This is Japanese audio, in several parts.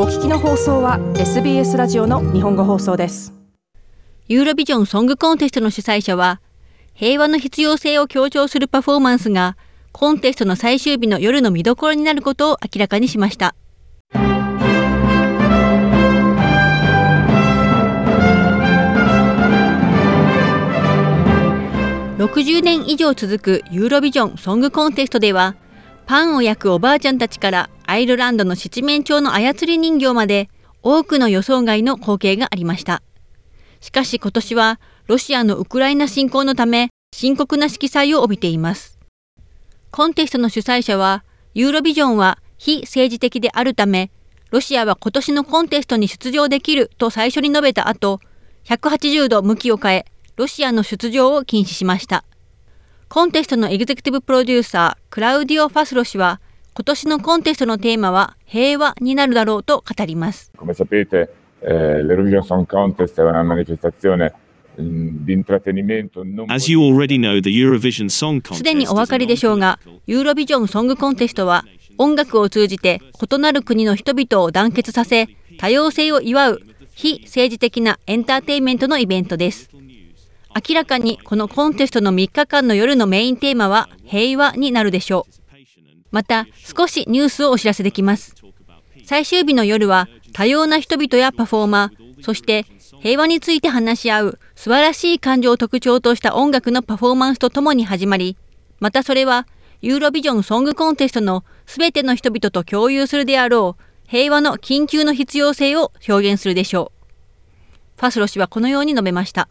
お聞きの放送は SBS ラジオの日本語放送です。ユーロビジョンソングコンテストの主催者は平和の必要性を強調するパフォーマンスがコンテストの最終日の夜の見どころになることを明らかにしました。60年以上続くユーロビジョンソングコンテストではパンを焼くおばあちゃんたちからアイルランドの七面鳥の操り人形まで多くの予想外の光景がありました。しかし今年はロシアのウクライナ侵攻のため深刻な色彩を帯びています。コンテストの主催者はユーロビジョンは非政治的であるためロシアは今年のコンテストに出場できると最初に述べた後180度向きを変えロシアの出場を禁止しました。コンテストのエグゼクティブプロデューサー、クラウディオ・ファスロ氏は、今年のコンテストのテーマは平和になるだろうと語ります。Come sapete, eh, l'Eurovision Song Contest è una manifestazione すでにお分かりでしょうが、ユーロビジョンソングコンテストは音楽を通じて異なる国の人々を団結させ、多様性を祝う非政治的なエンターテインメントのイベントです。明らかにこのコンテストの3日間の夜のメインテーマは平和になるでしょう。また少しニュースをお知らせできます。最終日の夜は多様な人々やパフォーマー、そして平和について話し合う素晴らしい感情を特徴とした音楽のパフォーマンスとともに始まり、またそれはユーロビジョンソングコンテストのすべての人々と共有するであろう平和の緊急の必要性を表現するでしょう。ファスロ氏はこのように述べました。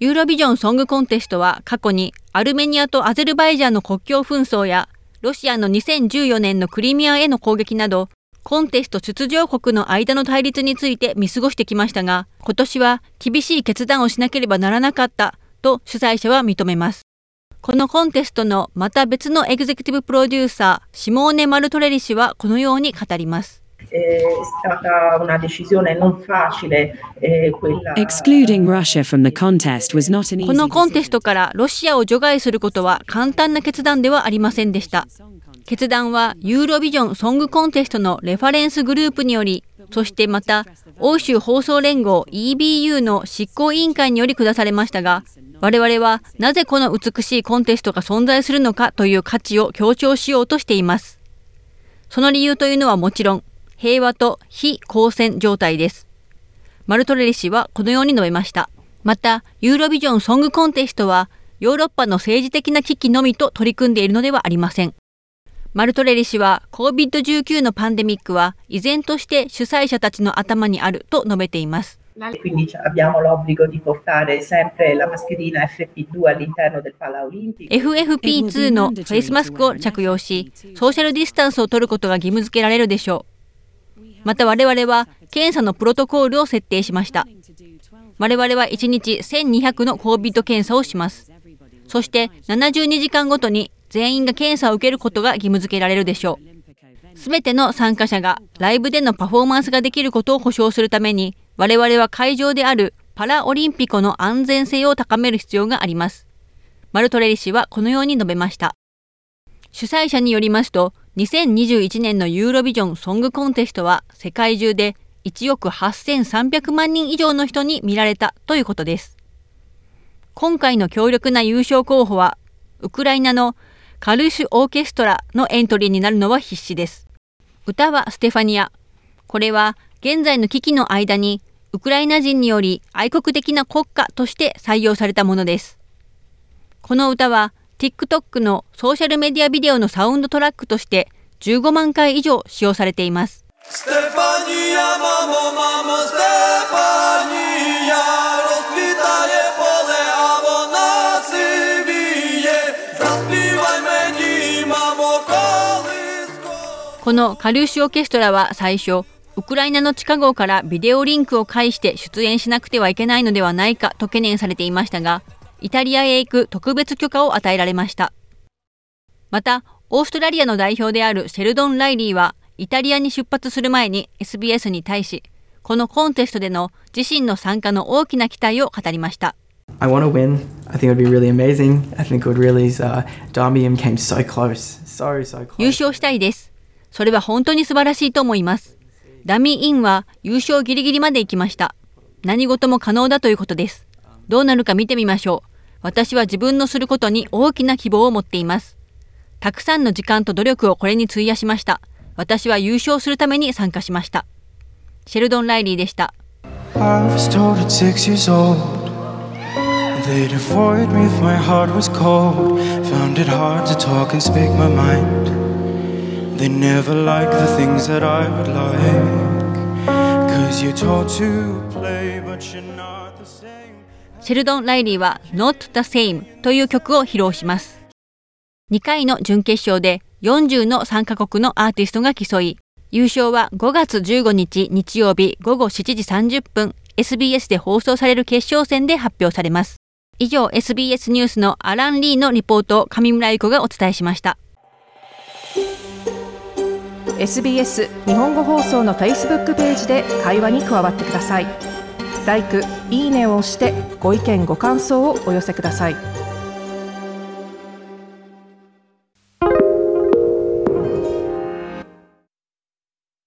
ユーロビジョンソングコンテストは過去にアルメニアとアゼルバイジャンの国境紛争やロシアの2014年のクリミアへの攻撃などコンテスト出場国の間の対立について見過ごしてきましたが今年は厳しい決断をしなければならなかったと主催者は認めます。このコンテストのまた別のエグゼクティブプロデューサーシモーネ・マルトレリ氏はこのように語ります。È stata una decisione non facile eh, quella このコンテストからロシアを除外することは簡単な決断ではありませんでした。決断はユーロビジョンソングコンテストのレファレンスグループにより、そしてまた欧州放送連合 EBU の執行委員会により下されましたが、我々はなぜこの美しいコンテストが存在するのかという価値を強調しようとしています。その理由というのはもちろん、平和と非交戦状態です。マルトレリ氏はこのように述べました。また、ユーロビジョンソングコンテストは、ヨーロッパの政治的な危機のみと取り組んでいるのではありません。マルトレリ氏は COVID-19 のパンデミックは依然として主催者たちの頭にあると述べています。Quindi abbiamo l'obbligo di portare sempre la mascherina FP2 all'interno del Pala Olimpico. FFP2 のフェイスマスクを着用し、ソーシャルディスタンスを取ることが義務付けられるでしょう。また我々は検査のプロトコールを設定しました。我々は1日1200の COVID 検査をします。そして72時間ごとに全員が検査を受けることが義務付けられるでしょう。すべての参加者がライブでのパフォーマンスができることを保証するために、我々は会場であるパラオリンピコの安全性を高める必要があります。マルトレリ氏はこのように述べました。主催者によりますと、2021年のユーロビジョンソングコンテストは世界中で1億8300万人以上の人に見られたということです。今回の強力な優勝候補は、ウクライナのカルシュオーケストラのエントリーになるのは必至です。歌はステファニア。これは現在の危機の間にウクライナ人により愛国的な国家として採用されたものです。この歌は TikTok のソーシャルメディアビデオのサウンドトラックとして15万回以上使用されています。このカルーシオーケストラは最初、ウクライナの地下壕からビデオリンクを介して出演しなくてはいけないのではないかと懸念されていましたが、イタリアへ行く特別許可を与えられました。また、オーストラリアの代表であるシェルドン・ライリーは、イタリアに出発する前に SBS に対し、このコンテストでの自身の参加の大きな期待を語りました。I want to win. I think it would be really amazing. I think it would really, uh, Darmian came so close. So, so close. 優勝したいです。それは本当に素晴らしいと思います。ダミーインは優勝ギリギリまで行きました。何事も可能だということです。どうなるか見てみましょう。私は自分のすることに大きな希望を持っています。たくさんの時間と努力をこれに費やしました。私は優勝するために参加しました。シェルドン・ライリーでした。They'd avoid me if my heart was cold. Found it hard to talk and speak my mind. They never like the things that I would like. Cause you're told to play, but you're not the same. シェルドン・ライリーは Not the Same という曲を披露します。2回の準決勝で40の参加国のアーティストが競い、優勝は5月15日日曜日午後7時30分 SBS で放送される決勝戦で発表されます。以上 SBS ニュースのアラン・リーのリポートを上村ゆ子がお伝えしました。SBS 日本語放送の Facebook ページで会話に加わってください l i、いいねを押してご意見ご感想をお寄せください